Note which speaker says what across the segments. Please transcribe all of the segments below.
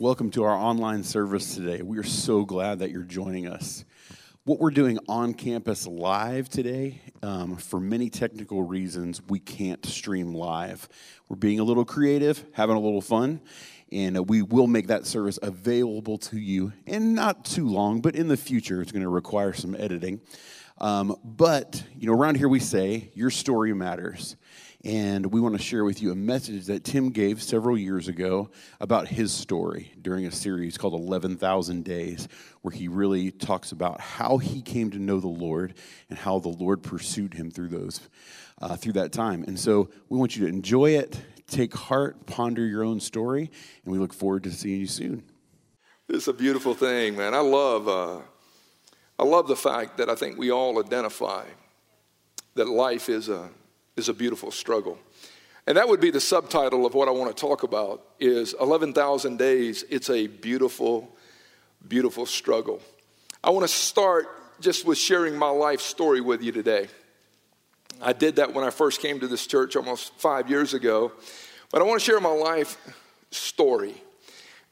Speaker 1: Welcome to our online service today. We are so glad that you're joining us. What we're doing on campus live today, um, for many technical reasons, we can't stream live. We're being a little creative, having a little fun, and uh, we will make that service available to you in not too long, but in the future, it's going to require some editing. Um, but, you know, around here we say, your story matters. And we want to share with you a message that Tim gave several years ago about his story during a series called 11,000 Days, where he really talks about how he came to know the Lord and how the Lord pursued him through those. Uh, through that time. And so we want you to enjoy it, take heart, ponder your own story, and we look forward to seeing you soon.
Speaker 2: It's a beautiful thing, man. I love, uh, I love the fact that I think we all identify that life is a is a beautiful struggle. And that would be the subtitle of what I want to talk about is 11,000 days. It's a beautiful, beautiful struggle. I want to start just with sharing my life story with you today. I did that when I first came to this church almost five years ago. But I want to share my life story.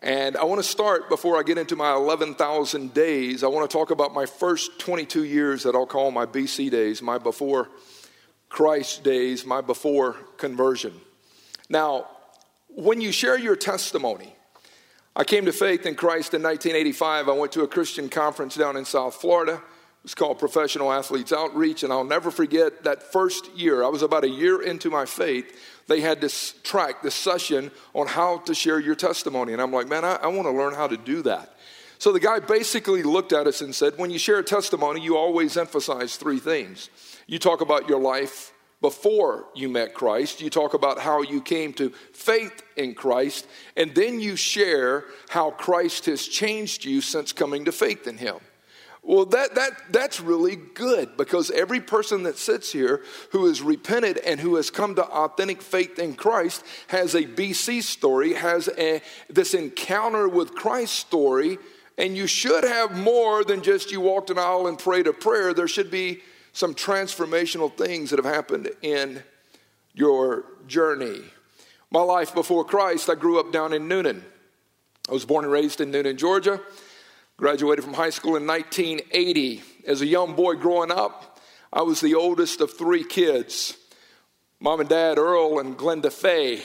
Speaker 2: And I want to start before I get into my 11,000 days. I want to talk about my first 22 years that I'll call my BC days, my before Christ days, my before conversion. Now, when you share your testimony, I came to faith in Christ in 1985. I went to a Christian conference down in South Florida. It was called Professional Athletes Outreach, and I'll never forget that first year. I was about a year into my faith. They had this track, this session on how to share your testimony. And I'm like, man, I, I want to learn how to do that. So the guy basically looked at us and said, when you share a testimony, you always emphasize three things. You talk about your life before you met Christ. You talk about how you came to faith in Christ. And then you share how Christ has changed you since coming to faith in Him. Well, that, that, that's really good because every person that sits here who has repented and who has come to authentic faith in Christ has a BC story, has a, this encounter with Christ story, and you should have more than just you walked an aisle and prayed a prayer. There should be some transformational things that have happened in your journey. My life before Christ, I grew up down in Newnan. I was born and raised in Newnan, Georgia. Graduated from high school in 1980. As a young boy growing up, I was the oldest of three kids mom and dad, Earl and Glenda Fay.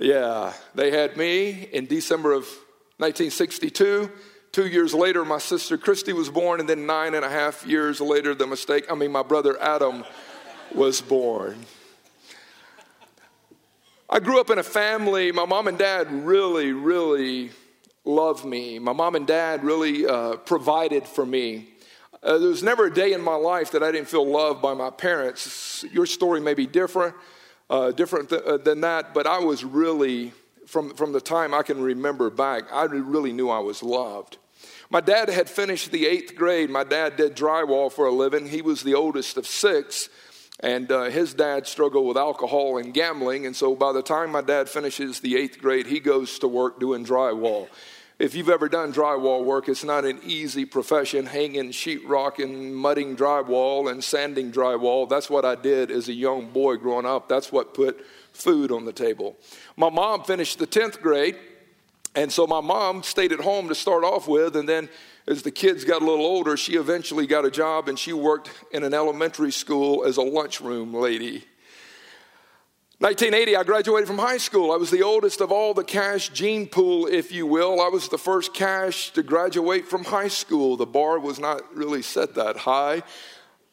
Speaker 2: Yeah, they had me in December of 1962. Two years later, my sister Christy was born, and then nine and a half years later, the mistake, I mean, my brother Adam was born. I grew up in a family, my mom and dad really, really loved me. My mom and dad really uh, provided for me. Uh, there was never a day in my life that I didn't feel loved by my parents. Your story may be different, uh, different th- uh, than that, but I was really from, from the time I can remember back, I really knew I was loved. My dad had finished the eighth grade. My dad did drywall for a living. He was the oldest of six, and uh, his dad struggled with alcohol and gambling. And so by the time my dad finishes the eighth grade, he goes to work doing drywall. If you've ever done drywall work, it's not an easy profession, hanging sheetrock and mudding drywall and sanding drywall. That's what I did as a young boy growing up. That's what put food on the table. My mom finished the 10th grade, and so my mom stayed at home to start off with, and then as the kids got a little older, she eventually got a job and she worked in an elementary school as a lunchroom lady. 1980, I graduated from high school. I was the oldest of all the cash gene pool, if you will. I was the first cash to graduate from high school. The bar was not really set that high.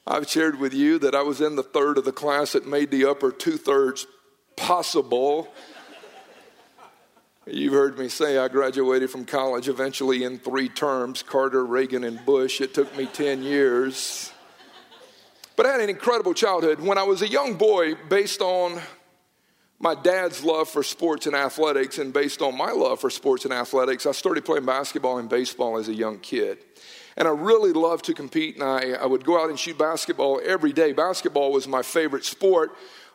Speaker 2: I've shared with you that I was in the third of the class that made the upper two thirds possible. You've heard me say I graduated from college eventually in three terms Carter, Reagan, and Bush. It took me 10 years. But I had an incredible childhood. When I was a young boy, based on my dad's love for sports and athletics, and based on my love for sports and athletics, I started playing basketball and baseball as a young kid. And I really loved to compete, and I, I would go out and shoot basketball every day. Basketball was my favorite sport.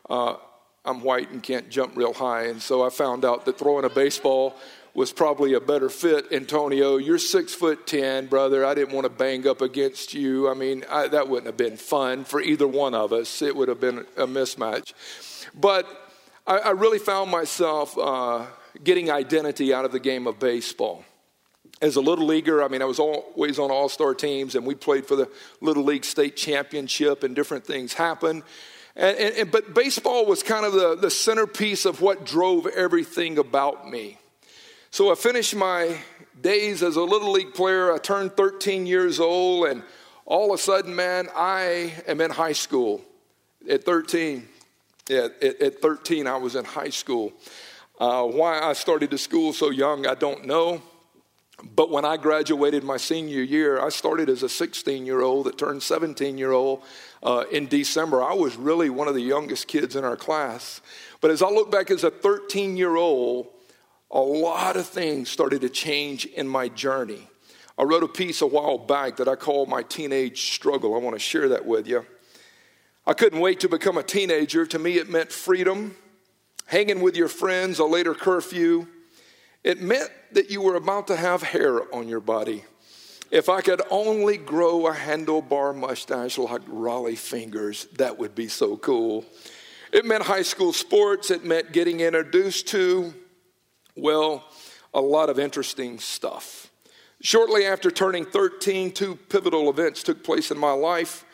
Speaker 2: Uh, I'm white and can't jump real high. And so I found out that throwing a baseball was probably a better fit. Antonio, you're six foot ten, brother. I didn't want to bang up against you. I mean, I, that wouldn't have been fun for either one of us. It would have been a mismatch. But I, I really found myself uh, getting identity out of the game of baseball. As a little leaguer, I mean, I was always on all star teams, and we played for the Little League State Championship, and different things happened. And, and, but baseball was kind of the, the centerpiece of what drove everything about me. So I finished my days as a little league player. I turned 13 years old, and all of a sudden, man, I am in high school at 13. Yeah, at, at 13, I was in high school. Uh, why I started the school so young, I don't know. But when I graduated my senior year, I started as a 16 year old that turned 17 year old uh, in December. I was really one of the youngest kids in our class. But as I look back as a 13 year old, a lot of things started to change in my journey. I wrote a piece a while back that I call my teenage struggle. I want to share that with you. I couldn't wait to become a teenager. To me, it meant freedom, hanging with your friends, a later curfew. It meant that you were about to have hair on your body. If I could only grow a handlebar mustache like Rollie Fingers, that would be so cool. It meant high school sports, it meant getting introduced to, well, a lot of interesting stuff. Shortly after turning 13, two pivotal events took place in my life.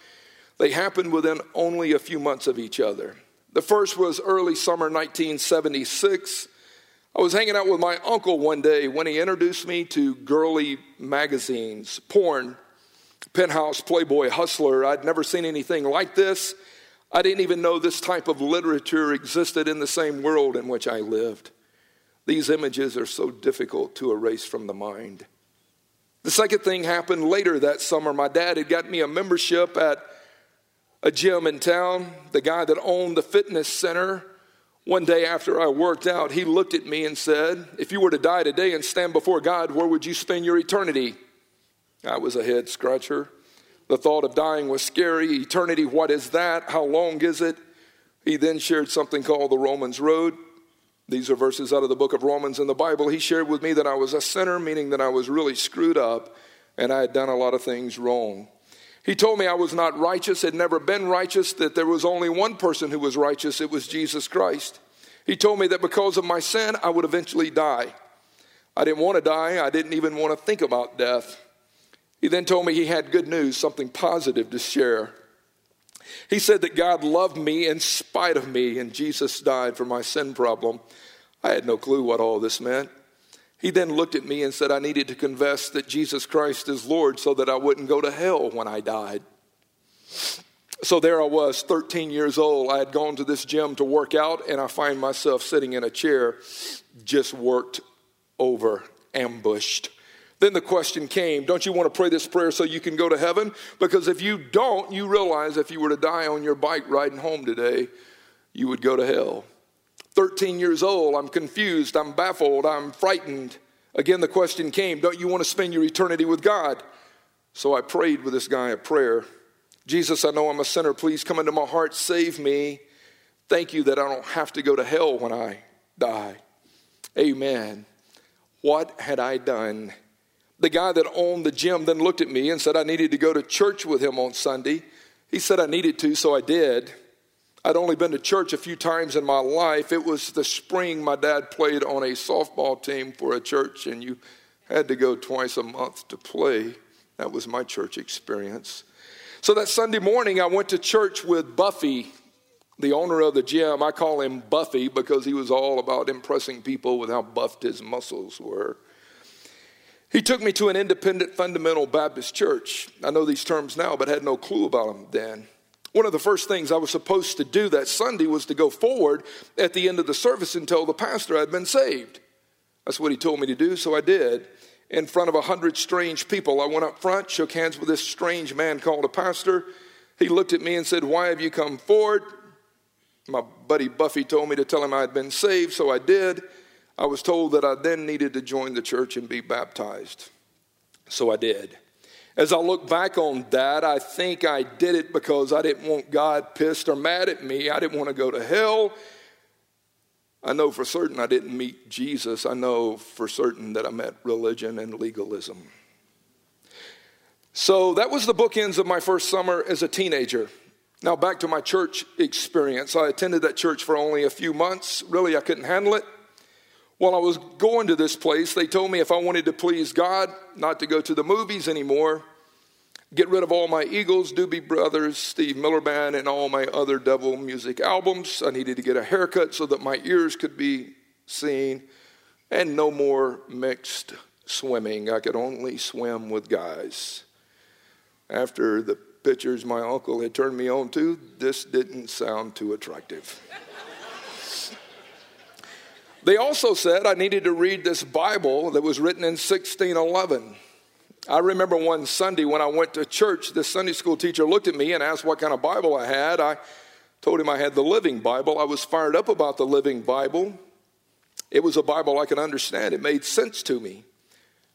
Speaker 2: They happened within only a few months of each other. The first was early summer 1976. I was hanging out with my uncle one day when he introduced me to girly magazines, porn, penthouse, Playboy, Hustler. I'd never seen anything like this. I didn't even know this type of literature existed in the same world in which I lived. These images are so difficult to erase from the mind. The second thing happened later that summer. My dad had got me a membership at a gym in town. The guy that owned the fitness center, one day after I worked out, he looked at me and said, If you were to die today and stand before God, where would you spend your eternity? I was a head scratcher. The thought of dying was scary. Eternity, what is that? How long is it? He then shared something called the Romans Road. These are verses out of the book of Romans in the Bible. He shared with me that I was a sinner, meaning that I was really screwed up and I had done a lot of things wrong. He told me I was not righteous, had never been righteous, that there was only one person who was righteous, it was Jesus Christ. He told me that because of my sin, I would eventually die. I didn't want to die, I didn't even want to think about death. He then told me he had good news, something positive to share. He said that God loved me in spite of me, and Jesus died for my sin problem. I had no clue what all this meant. He then looked at me and said I needed to confess that Jesus Christ is Lord so that I wouldn't go to hell when I died. So there I was, 13 years old. I had gone to this gym to work out, and I find myself sitting in a chair, just worked over, ambushed. Then the question came Don't you want to pray this prayer so you can go to heaven? Because if you don't, you realize if you were to die on your bike riding home today, you would go to hell. 13 years old, I'm confused, I'm baffled, I'm frightened. Again, the question came Don't you want to spend your eternity with God? So I prayed with this guy a prayer Jesus, I know I'm a sinner. Please come into my heart, save me. Thank you that I don't have to go to hell when I die. Amen. What had I done? The guy that owned the gym then looked at me and said I needed to go to church with him on Sunday. He said I needed to, so I did. I'd only been to church a few times in my life. It was the spring my dad played on a softball team for a church, and you had to go twice a month to play. That was my church experience. So that Sunday morning, I went to church with Buffy, the owner of the gym. I call him Buffy because he was all about impressing people with how buffed his muscles were. He took me to an independent fundamental Baptist church. I know these terms now, but had no clue about them then. One of the first things I was supposed to do that Sunday was to go forward at the end of the service and tell the pastor I'd been saved. That's what he told me to do, so I did. In front of a hundred strange people, I went up front, shook hands with this strange man called a pastor. He looked at me and said, Why have you come forward? My buddy Buffy told me to tell him I had been saved, so I did. I was told that I then needed to join the church and be baptized. So I did. As I look back on that, I think I did it because I didn't want God pissed or mad at me. I didn't want to go to hell. I know for certain I didn't meet Jesus. I know for certain that I met religion and legalism. So that was the bookends of my first summer as a teenager. Now, back to my church experience. I attended that church for only a few months. Really, I couldn't handle it. While I was going to this place, they told me if I wanted to please God, not to go to the movies anymore, get rid of all my Eagles, Doobie Brothers, Steve Miller Band, and all my other devil music albums. I needed to get a haircut so that my ears could be seen, and no more mixed swimming. I could only swim with guys. After the pictures my uncle had turned me on to, this didn't sound too attractive. They also said I needed to read this Bible that was written in 1611. I remember one Sunday when I went to church, this Sunday school teacher looked at me and asked what kind of Bible I had. I told him I had the Living Bible. I was fired up about the Living Bible. It was a Bible I could understand, it made sense to me.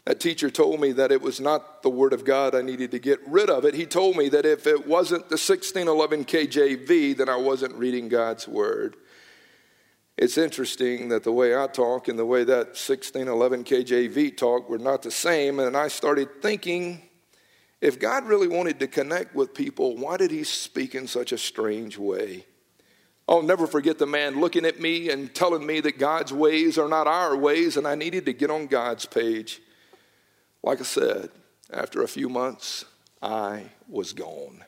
Speaker 2: That teacher told me that it was not the Word of God. I needed to get rid of it. He told me that if it wasn't the 1611 KJV, then I wasn't reading God's Word. It's interesting that the way I talk and the way that 1611 KJV talk were not the same. And I started thinking if God really wanted to connect with people, why did he speak in such a strange way? I'll never forget the man looking at me and telling me that God's ways are not our ways, and I needed to get on God's page. Like I said, after a few months, I was gone.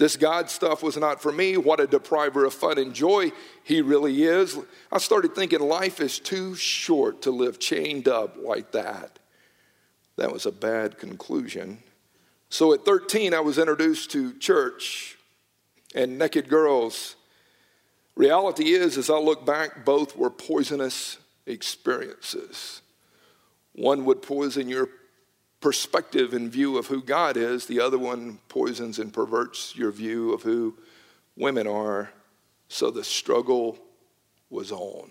Speaker 2: This God stuff was not for me. What a depriver of fun and joy he really is. I started thinking life is too short to live chained up like that. That was a bad conclusion. So at 13, I was introduced to church and naked girls. Reality is, as I look back, both were poisonous experiences. One would poison your perspective and view of who God is, the other one poisons and perverts your view of who women are. So the struggle was on.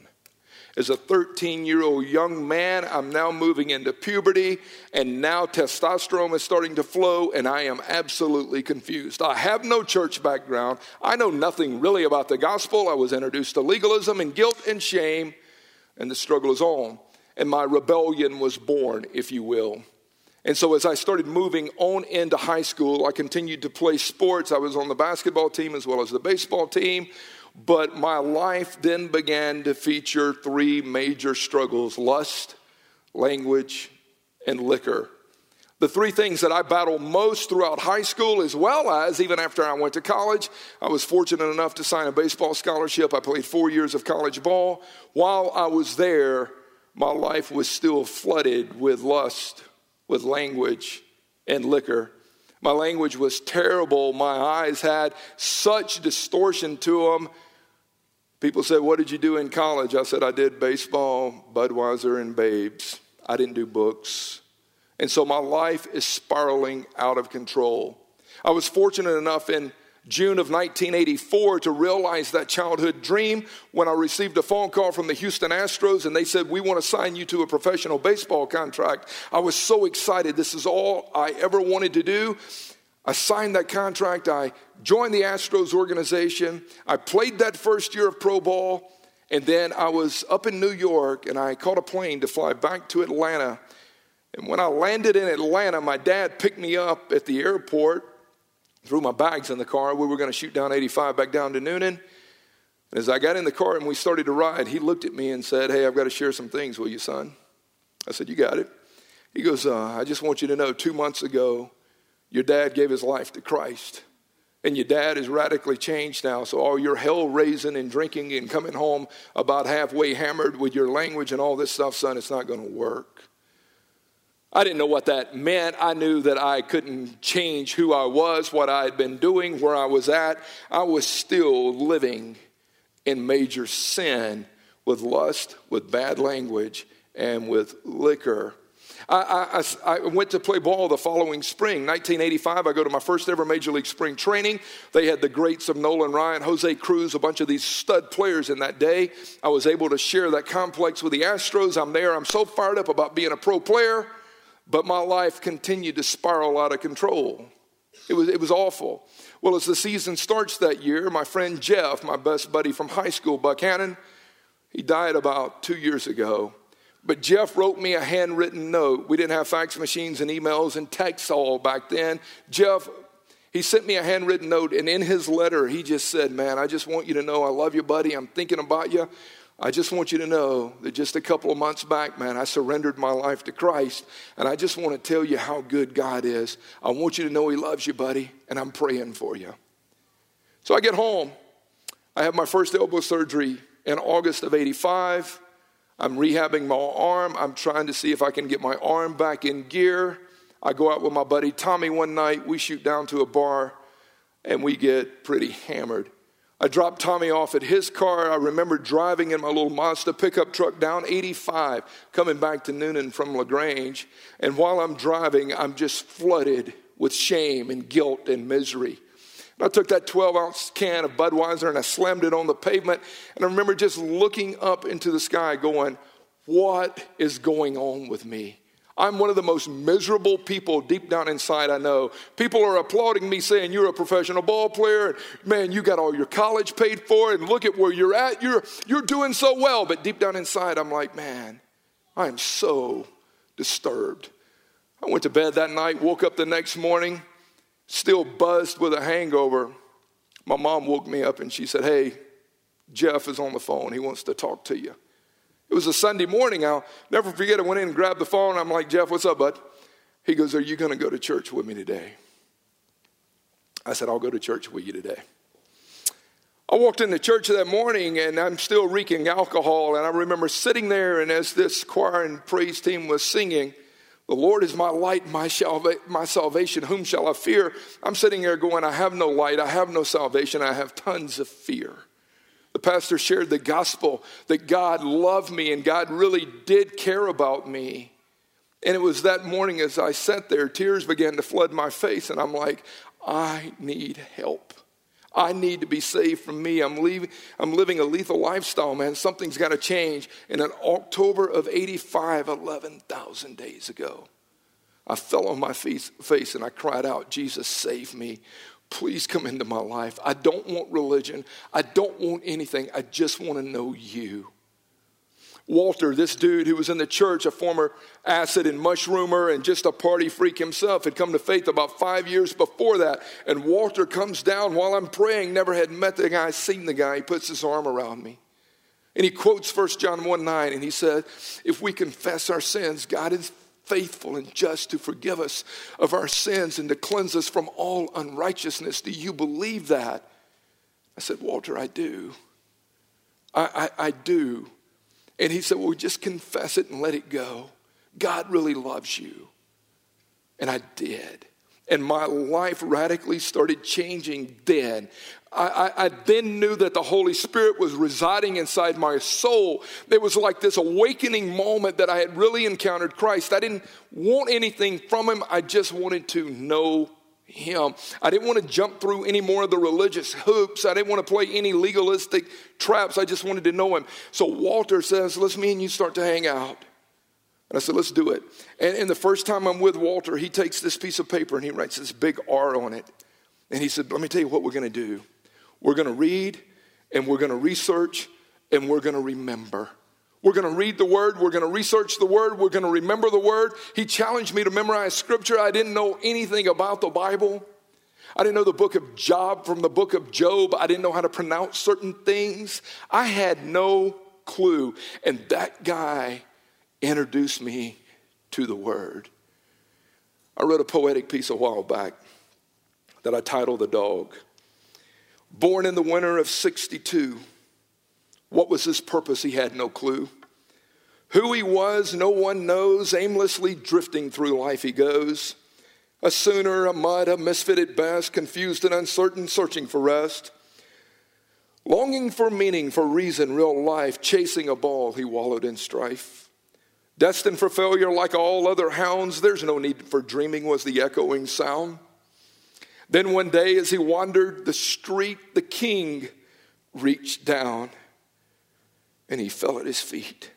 Speaker 2: As a 13 year old young man, I'm now moving into puberty, and now testosterone is starting to flow, and I am absolutely confused. I have no church background. I know nothing really about the gospel. I was introduced to legalism and guilt and shame, and the struggle is on. And my rebellion was born, if you will. And so, as I started moving on into high school, I continued to play sports. I was on the basketball team as well as the baseball team. But my life then began to feature three major struggles lust, language, and liquor. The three things that I battled most throughout high school, as well as even after I went to college, I was fortunate enough to sign a baseball scholarship. I played four years of college ball. While I was there, my life was still flooded with lust, with language and liquor. My language was terrible. My eyes had such distortion to them. People said, What did you do in college? I said, I did baseball, Budweiser, and babes. I didn't do books. And so my life is spiraling out of control. I was fortunate enough in June of 1984 to realize that childhood dream when I received a phone call from the Houston Astros and they said, We want to sign you to a professional baseball contract. I was so excited. This is all I ever wanted to do. I signed that contract. I joined the Astros organization. I played that first year of pro ball. And then I was up in New York and I caught a plane to fly back to Atlanta. And when I landed in Atlanta, my dad picked me up at the airport threw my bags in the car. We were going to shoot down 85 back down to Newnan. And as I got in the car and we started to ride, he looked at me and said, Hey, I've got to share some things with you, son. I said, You got it. He goes, uh, I just want you to know two months ago, your dad gave his life to Christ. And your dad is radically changed now. So all your hell raising and drinking and coming home about halfway hammered with your language and all this stuff, son, it's not going to work. I didn't know what that meant. I knew that I couldn't change who I was, what I had been doing, where I was at. I was still living in major sin with lust, with bad language, and with liquor. I, I, I, went to play ball the following spring, 1985. I go to my first ever Major League spring training. They had the greats of Nolan Ryan, Jose Cruz, a bunch of these stud players in that day. I was able to share that complex with the Astros. I'm there. I'm so fired up about being a pro player. But my life continued to spiral out of control. It was, it was awful. Well, as the season starts that year, my friend Jeff, my best buddy from high school, Buck Hannon, he died about two years ago. But Jeff wrote me a handwritten note. We didn't have fax machines and emails and texts all back then. Jeff, he sent me a handwritten note, and in his letter, he just said, Man, I just want you to know I love you, buddy. I'm thinking about you. I just want you to know that just a couple of months back, man, I surrendered my life to Christ. And I just want to tell you how good God is. I want you to know He loves you, buddy, and I'm praying for you. So I get home. I have my first elbow surgery in August of 85. I'm rehabbing my arm. I'm trying to see if I can get my arm back in gear. I go out with my buddy Tommy one night. We shoot down to a bar and we get pretty hammered. I dropped Tommy off at his car. I remember driving in my little Mazda pickup truck down 85, coming back to Newnan from LaGrange. And while I'm driving, I'm just flooded with shame and guilt and misery. And I took that 12 ounce can of Budweiser and I slammed it on the pavement. And I remember just looking up into the sky, going, What is going on with me? I'm one of the most miserable people deep down inside I know. People are applauding me saying, You're a professional ball player, and man, you got all your college paid for, and look at where you're at. You're, you're doing so well. But deep down inside, I'm like, Man, I am so disturbed. I went to bed that night, woke up the next morning, still buzzed with a hangover. My mom woke me up and she said, Hey, Jeff is on the phone. He wants to talk to you. It was a Sunday morning. I'll never forget. I went in and grabbed the phone. I'm like, Jeff, what's up, bud? He goes, Are you going to go to church with me today? I said, I'll go to church with you today. I walked into church that morning and I'm still reeking alcohol. And I remember sitting there, and as this choir and praise team was singing, The Lord is my light, my, salva- my salvation. Whom shall I fear? I'm sitting there going, I have no light, I have no salvation, I have tons of fear. The pastor shared the gospel that God loved me and God really did care about me. And it was that morning as I sat there, tears began to flood my face, and I'm like, I need help. I need to be saved from me. I'm, leaving, I'm living a lethal lifestyle, man. Something's got to change. And in October of 85, 11,000 days ago, I fell on my face, face and I cried out, Jesus, save me. Please come into my life. I don't want religion. I don't want anything. I just want to know you. Walter, this dude who was in the church, a former acid and mushroomer and just a party freak himself, had come to faith about five years before that. And Walter comes down while I'm praying, never had met the guy, seen the guy. He puts his arm around me. And he quotes 1 John 1 9, and he said, If we confess our sins, God is faithful and just to forgive us of our sins and to cleanse us from all unrighteousness. Do you believe that? I said, Walter, I do. I, I, I do. And he said, Well, just confess it and let it go. God really loves you. And I did. And my life radically started changing then. I, I, then knew that the Holy Spirit was residing inside my soul. It was like this awakening moment that I had really encountered Christ. I didn't want anything from Him, I just wanted to know Him. I didn't want to jump through any more of the religious hoops, I didn't want to play any legalistic traps. I just wanted to know Him. So Walter says, Let's me and you start to hang out. And I said, let's do it. And, and, the first time I'm with Walter, he takes this piece of paper and he writes this big R on it. And he said, let me tell you what we're going to do. We're going to read and we're going to research and we're going to remember. We're going to read the word, we're going to research the word, we're going to remember the word. He challenged me to memorize scripture. I didn't know anything about the Bible. I didn't know the book of Job from the book of Job. I didn't know how to pronounce certain things. I had no clue. And that guy introduced me to the word. I wrote a poetic piece a while back that I titled The Dog. Born in the winter of 62. What was his purpose? He had no clue. Who he was, no one knows. Aimlessly drifting through life, he goes. A sooner, a mud, a misfit at best, confused and uncertain, searching for rest. Longing for meaning, for reason, real life, chasing a ball, he wallowed in strife. Destined for failure like all other hounds, there's no need for dreaming, was the echoing sound. Then one day, as he wandered the street, the king reached down and he fell at his feet.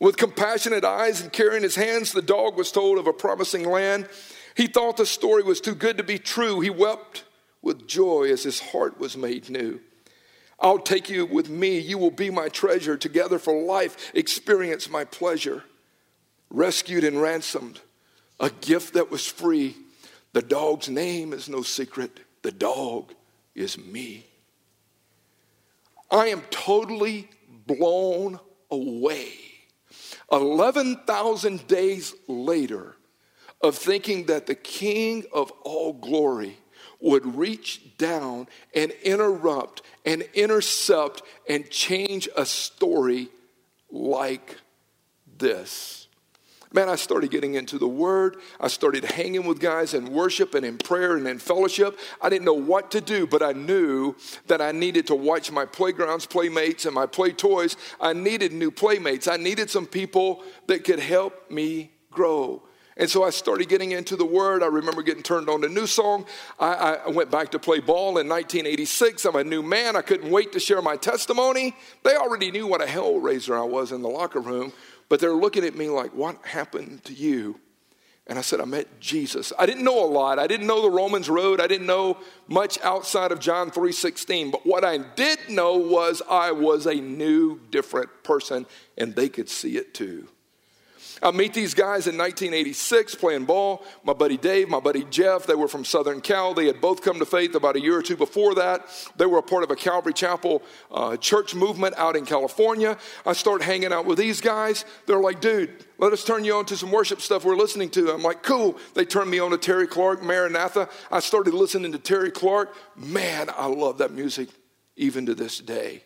Speaker 2: With compassionate eyes and carrying his hands, the dog was told of a promising land. He thought the story was too good to be true. He wept with joy as his heart was made new. I'll take you with me. You will be my treasure. Together for life, experience my pleasure. Rescued and ransomed, a gift that was free the dog's name is no secret. The dog is me. I am totally blown away. 11,000 days later, of thinking that the King of all glory would reach down and interrupt and intercept and change a story like this. Man, I started getting into the Word. I started hanging with guys in worship and in prayer and in fellowship. I didn't know what to do, but I knew that I needed to watch my playgrounds, playmates, and my play toys. I needed new playmates. I needed some people that could help me grow. And so I started getting into the Word. I remember getting turned on to New Song. I, I, went back to play ball in 1986. I'm a new man. I couldn't wait to share my testimony. They already knew what a hellraiser I was in the locker room, but they're looking at me like, What happened to you? And I said, I met Jesus. I didn't know a lot. I didn't know the Romans road. I didn't know much outside of John 3:16. But what I did know was I was a new, different person, and they could see it too. I meet these guys in 1986 playing ball. My buddy Dave, my buddy Jeff, they were from Southern Cal. They had both come to faith about a year or two before that. They were a part of a Calvary Chapel uh, church movement out in California. I start hanging out with these guys. They're like, dude, let us turn you on to some worship stuff we're listening to. I'm like, cool. They turned me on to Terry Clark, Maranatha. I started listening to Terry Clark. Man, I love that music even to this day.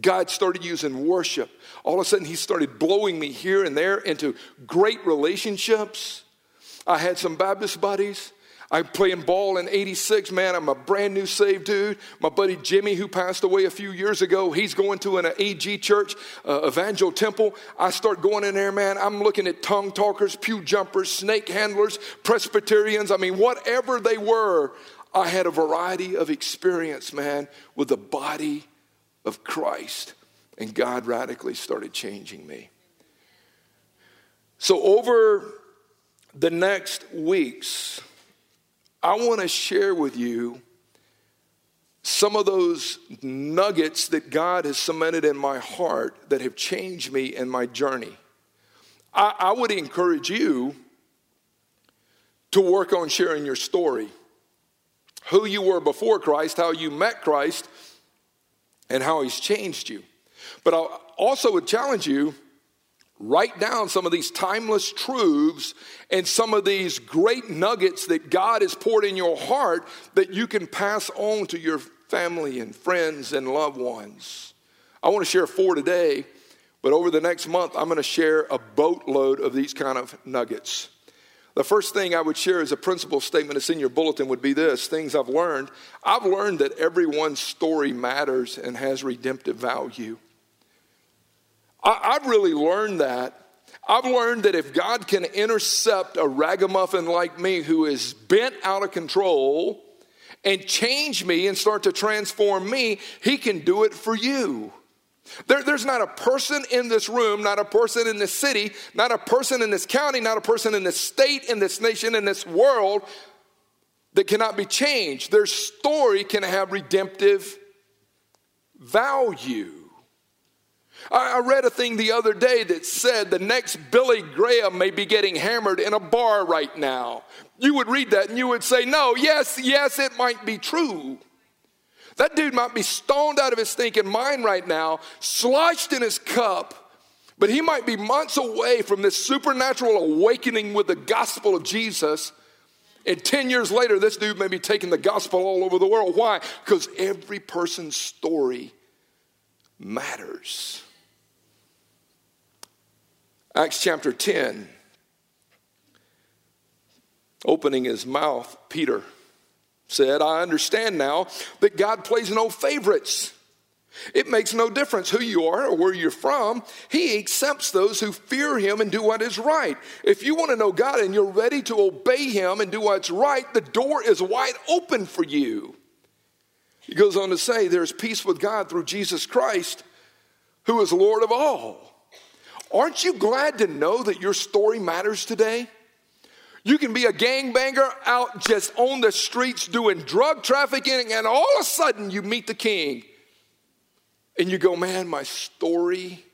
Speaker 2: God started using worship. All of a sudden, He started blowing me here and there into great relationships. I had some Baptist buddies. I'm playing ball in 86. Man, I'm a brand new saved dude. My buddy Jimmy, who passed away a few years ago, he's going to an AG church, uh, Evangel Temple. I start going in there, man. I'm looking at tongue talkers, pew jumpers, snake handlers, Presbyterians. I mean, whatever they were, I had a variety of experience, man, with the body of Christ. And God radically started changing me. So, over the next weeks, I want to share with you some of those nuggets that God has cemented in my heart that have changed me in my journey. I, I would encourage you to work on sharing your story who you were before Christ, how you met Christ, and how he's changed you. But I also would challenge you write down some of these timeless truths and some of these great nuggets that God has poured in your heart that you can pass on to your family and friends and loved ones. I want to share four today, but over the next month, I'm going to share a boatload of these kind of nuggets. The first thing I would share as a principal statement that's in your bulletin would be this things I've learned. I've learned that everyone's story matters and has redemptive value. I, have really learned that. I've learned that if God can intercept a ragamuffin like me who is bent out of control and change me and start to transform me, He can do it for you. There, there's not a person in this room, not a person in this city, not a person in this county, not a person in this state, in this nation, in this world that cannot be changed. Their story can have redemptive value. I, I read a thing the other day that said the next Billy Graham may be getting hammered in a bar right now. You would read that and you would say, No, yes, yes, it might be true. That dude might be stoned out of his thinking mind right now, sloshed in his cup, but he might be months away from this supernatural awakening with the gospel of Jesus. And 10 years later, this dude may be taking the gospel all over the world. Why? Because every person's story matters. Acts chapter 10, opening his mouth, Peter said, I understand now that God plays no favorites. It makes no difference who you are or where you're from. He accepts those who fear Him and do what is right. If you want to know God and you're ready to obey Him and do what's right, the door is wide open for you. He goes on to say, There's peace with God through Jesus Christ, who is Lord of all. Aren't you glad to know that your story matters today? You can be a gangbanger out just on the streets doing drug trafficking, and all of a sudden you meet the king. And you go, man, my story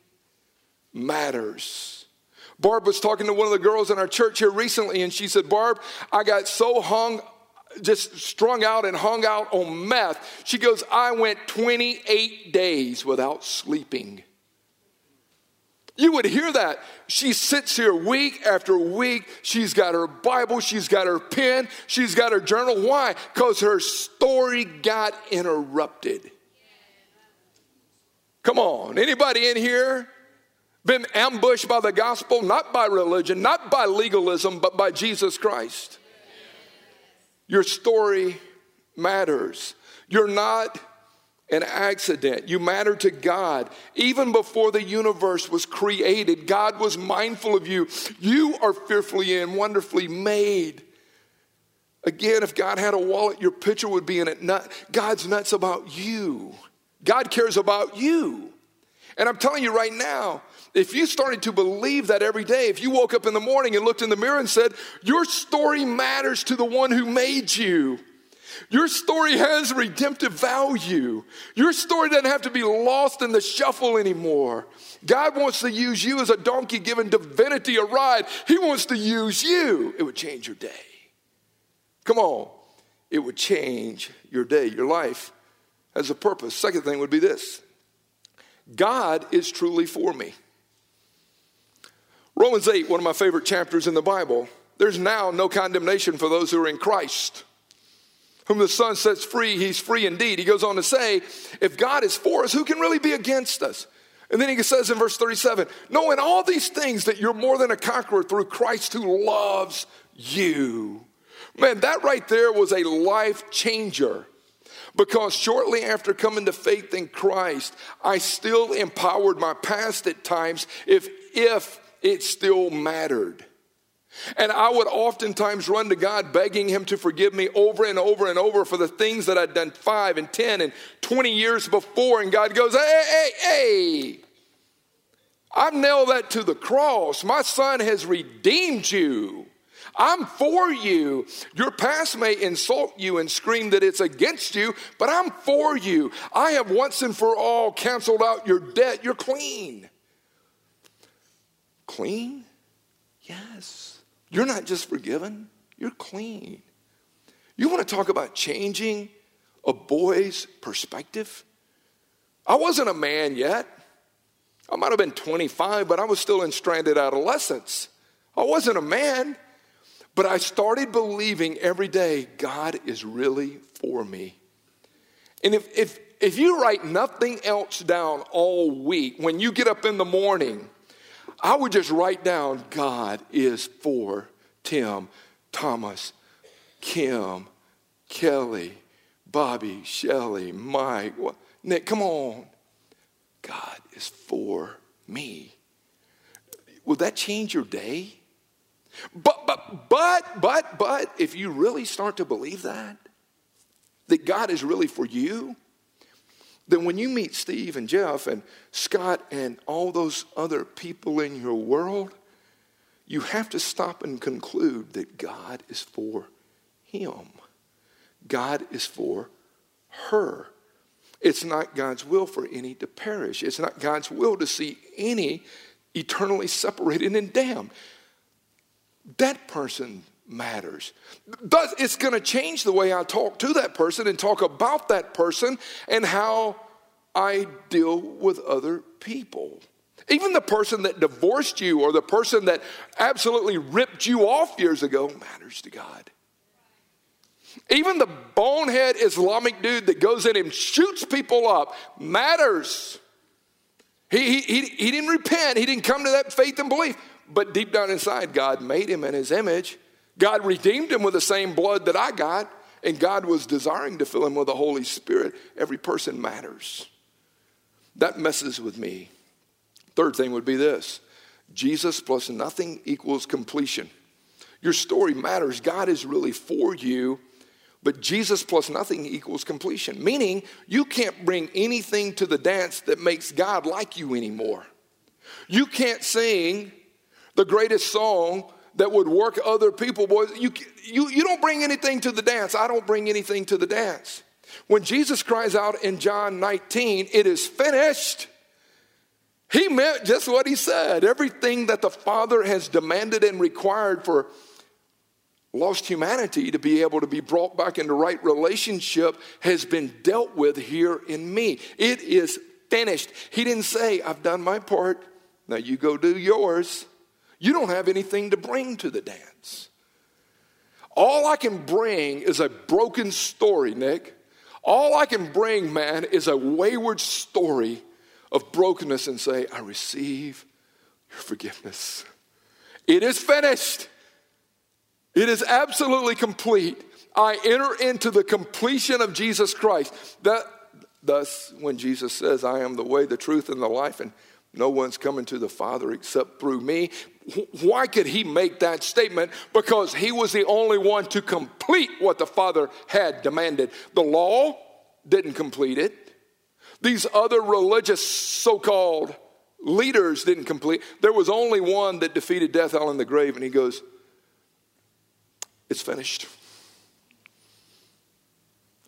Speaker 2: matters. Barb was talking to one of the girls in our church here recently, and she said, Barb, I got so hung, just strung out and hung out on meth. She goes, I went 28 days without sleeping. You would hear that. She sits here week after week. She's got her Bible, she's got her pen, she's got her journal. Why? Because her story got interrupted. Come on, anybody in here been ambushed by the gospel, not by religion, not by legalism, but by Jesus Christ? Your story matters. You're not an accident. You matter to God. Even before the universe was created, God was mindful of you. You are fearfully and wonderfully made. Again, if God had a wallet, your picture would be in it. God's nuts about you. God cares about you. And I'm telling you right now, if you started to believe that every day, if you woke up in the morning and looked in the mirror and said, Your story matters to the one who made you your story has redemptive value. Your story doesn't have to be lost in the shuffle anymore. God wants to use you as a donkey giving divinity a ride. He wants to use you. It would change your day. Come on. It would change your day. Your life has a purpose. Second thing would be this God is truly for me. Romans 8, one of my favorite chapters in the Bible. There's now no condemnation for those who are in Christ. Whom the Son sets free, he's free indeed. He goes on to say, if God is for us, who can really be against us? And then he says in verse 37 knowing all these things that you're more than a conqueror through Christ who loves you. Man, that right there was a life changer. Because shortly after coming to faith in Christ, I still empowered my past at times if, if it still mattered. And I would oftentimes run to God begging Him to forgive me over and over and over for the things that I'd done five and 10 and 20 years before. And God goes, hey, hey, hey, I've nailed that to the cross. My Son has redeemed you. I'm for you. Your past may insult you and scream that it's against you, but I'm for you. I have once and for all canceled out your debt. You're clean. Clean? Yes. You're not just forgiven, you're clean. You want to talk about changing a boy's perspective? I wasn't a man yet. I might have been 25, but I was still in stranded adolescence. I wasn't a man, but I started believing every day God is really for me. And if, if, if you write nothing else down all week, when you get up in the morning, I would just write down God is for Tim, Thomas, Kim, Kelly, Bobby, Shelly, Mike, Nick, come on. God is for me. Will that change your day? But, but, but, but, but, if you really start to believe that, that God is really for you, then when you meet Steve and Jeff and Scott and all those other people in your world, you have to stop and conclude that God is for him. God is for her. It's not God's will for any to perish. It's not God's will to see any eternally separated and damned. That person matters. It's going to change the way I talk to that person and talk about that person and how I deal with other people. Even the person that divorced you or the person that absolutely ripped you off years ago matters to God. Even the bonehead Islamic dude that goes in and shoots people up matters. He, he, he didn't repent, he didn't come to that faith and belief. But deep down inside, God made him in his image. God redeemed him with the same blood that I got, and God was desiring to fill him with the Holy Spirit. Every person matters. That messes with me. Third thing would be this Jesus plus nothing equals completion. Your story matters. God is really for you, but Jesus plus nothing equals completion, meaning you can't bring anything to the dance that makes God like you anymore. You can't sing the greatest song that would work other people. Boys, you, you, you don't bring anything to the dance. I don't bring anything to the dance. When Jesus cries out in John 19, it is finished. He meant just what he said. Everything that the Father has demanded and required for lost humanity to be able to be brought back into right relationship has been dealt with here in me. It is finished. He didn't say, I've done my part. Now you go do yours. You don't have anything to bring to the dance. All I can bring is a broken story, Nick. All I can bring, man, is a wayward story of brokenness and say, I receive your forgiveness. It is finished. It is absolutely complete. I enter into the completion of Jesus Christ. That, thus, when Jesus says, I am the way, the truth, and the life, and no one's coming to the Father except through me, why could he make that statement? Because he was the only one to complete what the Father had demanded. The law didn't complete it, these other religious so called leaders didn't complete. There was only one that defeated death, hell, and the grave, and he goes, It's finished.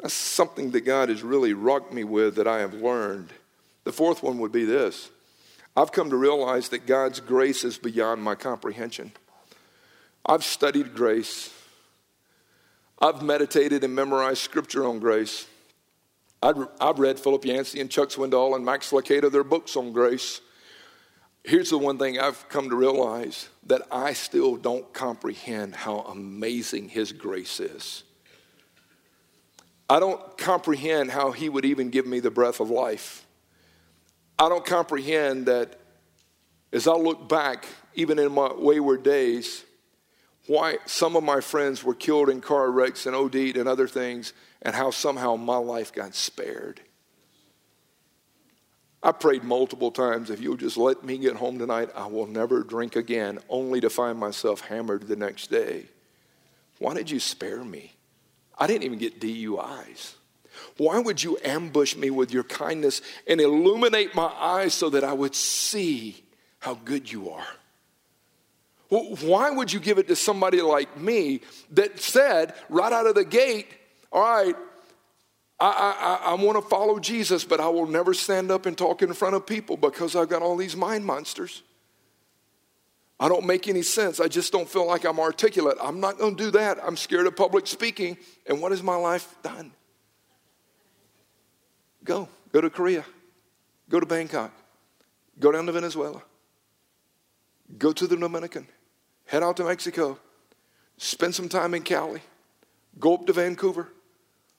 Speaker 2: That's something that God has really rocked me with that I have learned. The fourth one would be this I've come to realize that God's grace is beyond my comprehension. I've studied grace, I've meditated and memorized scripture on grace. I've read Philip Yancey and Chuck Swindoll and Max Lucado, their books on grace. Here's the one thing I've come to realize that I still don't comprehend how amazing His grace is. I don't comprehend how He would even give me the breath of life. I don't comprehend that as I look back, even in my wayward days, why some of my friends were killed in car wrecks and OD'd and other things, and how somehow my life got spared. I prayed multiple times, if you'll just let me get home tonight, I will never drink again, only to find myself hammered the next day. Why did you spare me? I didn't even get DUIs. Why would you ambush me with your kindness and illuminate my eyes so that I would see how good you are? Why would you give it to somebody like me that said right out of the gate, All right, I, I, I want to follow Jesus, but I will never stand up and talk in front of people because I've got all these mind monsters. I don't make any sense. I just don't feel like I'm articulate. I'm not going to do that. I'm scared of public speaking. And what has my life done? Go. Go to Korea. Go to Bangkok. Go down to Venezuela. Go to the Dominican. Head out to Mexico. Spend some time in Cali. Go up to Vancouver.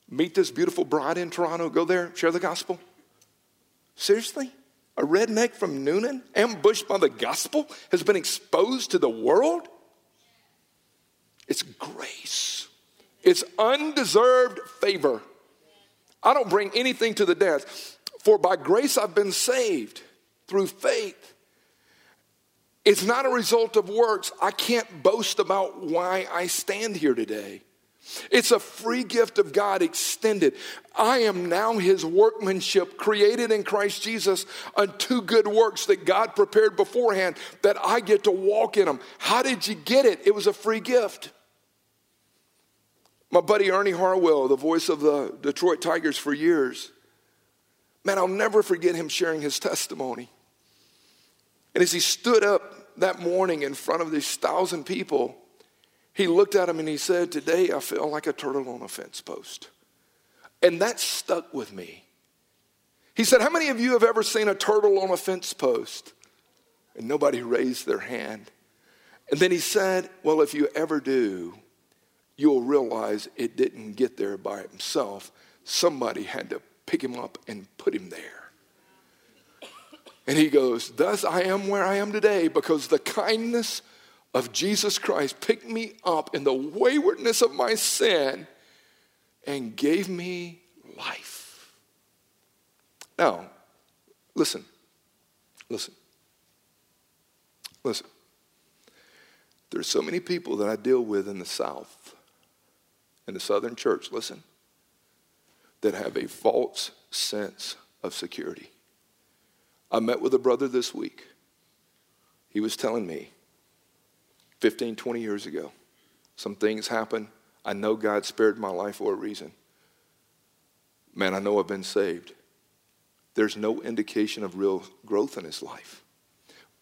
Speaker 2: Meet this beautiful bride in Toronto. Go there, share the gospel. Seriously? A redneck from Newnan, ambushed by the gospel, has been exposed to the world? It's grace, it's undeserved favor. I don't bring anything to the dance. For by grace I've been saved through faith. It's not a result of works. I can't boast about why I stand here today. It's a free gift of God extended. I am now his workmanship, created in Christ Jesus unto good works that God prepared beforehand that I get to walk in them. How did you get it? It was a free gift. My buddy Ernie Harwell, the voice of the Detroit Tigers for years, man, I'll never forget him sharing his testimony. And as he stood up that morning in front of these thousand people, he looked at him and he said, Today I feel like a turtle on a fence post. And that stuck with me. He said, How many of you have ever seen a turtle on a fence post? And nobody raised their hand. And then he said, Well, if you ever do, you'll realize it didn't get there by himself. Somebody had to pick him up and put him there. And he goes, Thus I am where I am today because the kindness of Jesus Christ picked me up in the waywardness of my sin and gave me life. Now, listen, listen, listen. There's so many people that I deal with in the South in the Southern church, listen, that have a false sense of security. I met with a brother this week. He was telling me 15, 20 years ago, some things happened. I know God spared my life for a reason. Man, I know I've been saved. There's no indication of real growth in his life.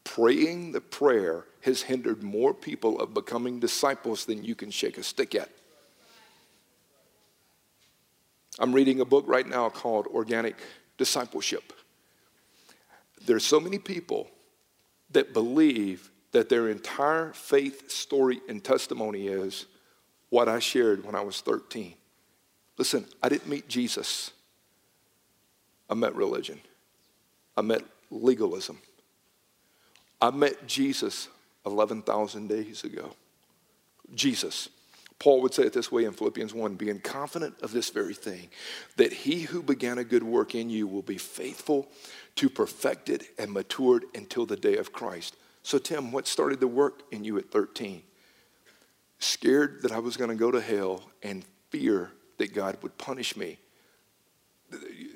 Speaker 2: Praying the prayer has hindered more people of becoming disciples than you can shake a stick at. I'm reading a book right now called Organic Discipleship. There's so many people that believe that their entire faith story and testimony is what I shared when I was 13. Listen, I didn't meet Jesus. I met religion. I met legalism. I met Jesus 11,000 days ago. Jesus. Paul would say it this way in Philippians 1 being confident of this very thing, that he who began a good work in you will be faithful to perfect it and mature it until the day of Christ. So, Tim, what started the work in you at 13? Scared that I was going to go to hell and fear that God would punish me.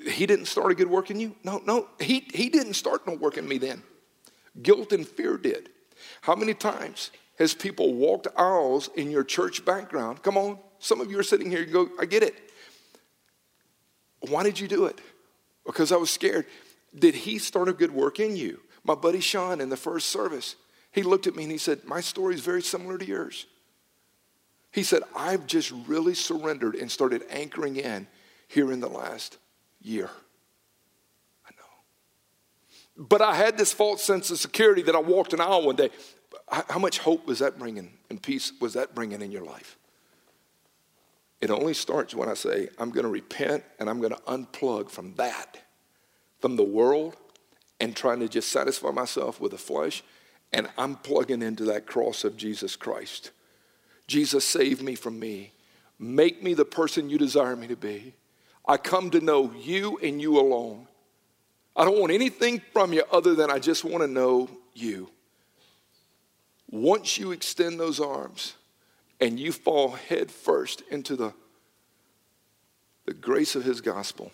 Speaker 2: He didn't start a good work in you? No, no, he, he didn't start no work in me then. Guilt and fear did. How many times has people walked aisles in your church background? Come on, some of you are sitting here you go, I get it. Why did you do it? Because I was scared. Did he start a good work in you? My buddy Sean in the first service, he looked at me and he said, My story is very similar to yours. He said, I've just really surrendered and started anchoring in here in the last year. I know. But I had this false sense of security that I walked an aisle one day. How much hope was that bringing and peace was that bringing in your life? It only starts when I say, I'm going to repent and I'm going to unplug from that, from the world, and trying to just satisfy myself with the flesh, and I'm plugging into that cross of Jesus Christ. Jesus, save me from me. Make me the person you desire me to be. I come to know you and you alone. I don't want anything from you other than I just want to know you. Once you extend those arms and you fall head first into the, the grace of his gospel,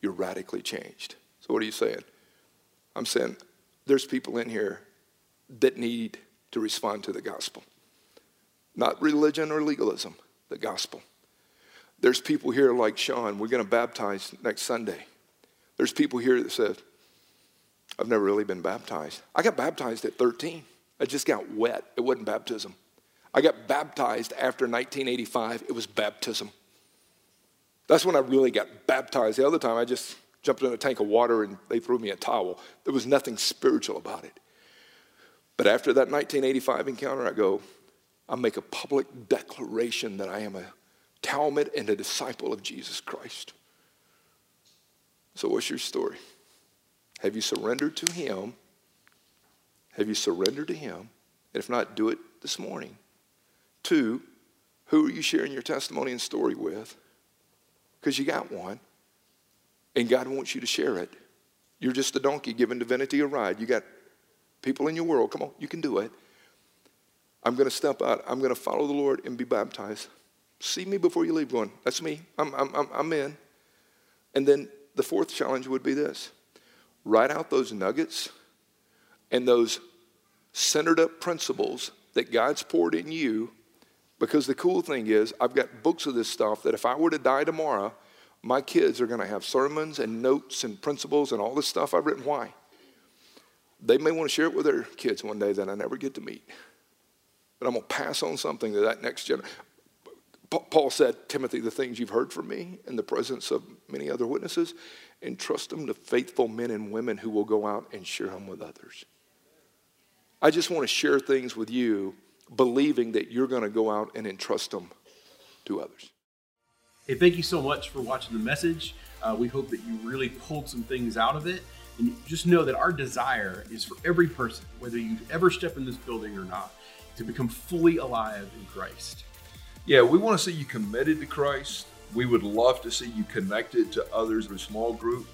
Speaker 2: you're radically changed. So, what are you saying? I'm saying there's people in here that need to respond to the gospel. Not religion or legalism, the gospel. There's people here like Sean, we're going to baptize next Sunday. There's people here that said, I've never really been baptized. I got baptized at 13. I just got wet. It wasn't baptism. I got baptized after 1985. It was baptism. That's when I really got baptized. The other time, I just jumped in a tank of water and they threw me a towel. There was nothing spiritual about it. But after that 1985 encounter, I go, I make a public declaration that I am a talmid and a disciple of Jesus Christ. So, what's your story? Have you surrendered to Him? Have you surrendered to Him? And if not, do it this morning. Two, who are you sharing your testimony and story with? Because you got one, and God wants you to share it. You're just a donkey giving divinity a ride. You got people in your world. Come on, you can do it. I'm going to step out. I'm going to follow the Lord and be baptized. See me before you leave going, that's me. I'm, I'm, I'm in. And then the fourth challenge would be this write out those nuggets and those centered up principles that God's poured in you. Because the cool thing is, I've got books of this stuff that if I were to die tomorrow, my kids are going to have sermons and notes and principles and all this stuff I've written. Why? They may want to share it with their kids one day that I never get to meet but I'm going to pass on something to that next generation. Paul said, Timothy, the things you've heard from me in the presence of many other witnesses, entrust them to faithful men and women who will go out and share them with others. I just want to share things with you, believing that you're going to go out and entrust them to others.
Speaker 3: Hey, thank you so much for watching the message. Uh, we hope that you really pulled some things out of it. And just know that our desire is for every person, whether you ever step in this building or not, to become fully alive in Christ.
Speaker 4: Yeah, we want to see you committed to Christ. We would love to see you connected to others in a small group.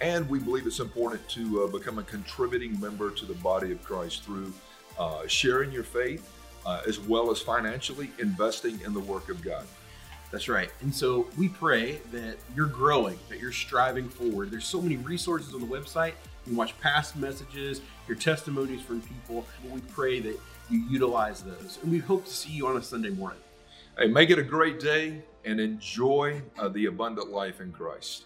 Speaker 4: And we believe it's important to uh, become a contributing member to the body of Christ through uh, sharing your faith uh, as well as financially investing in the work of God.
Speaker 3: That's right. And so we pray that you're growing, that you're striving forward. There's so many resources on the website. You can watch past messages, your testimonies from people. We pray that you utilize those. And we hope to see you on a Sunday morning.
Speaker 4: Hey, make it a great day and enjoy uh, the abundant life in Christ.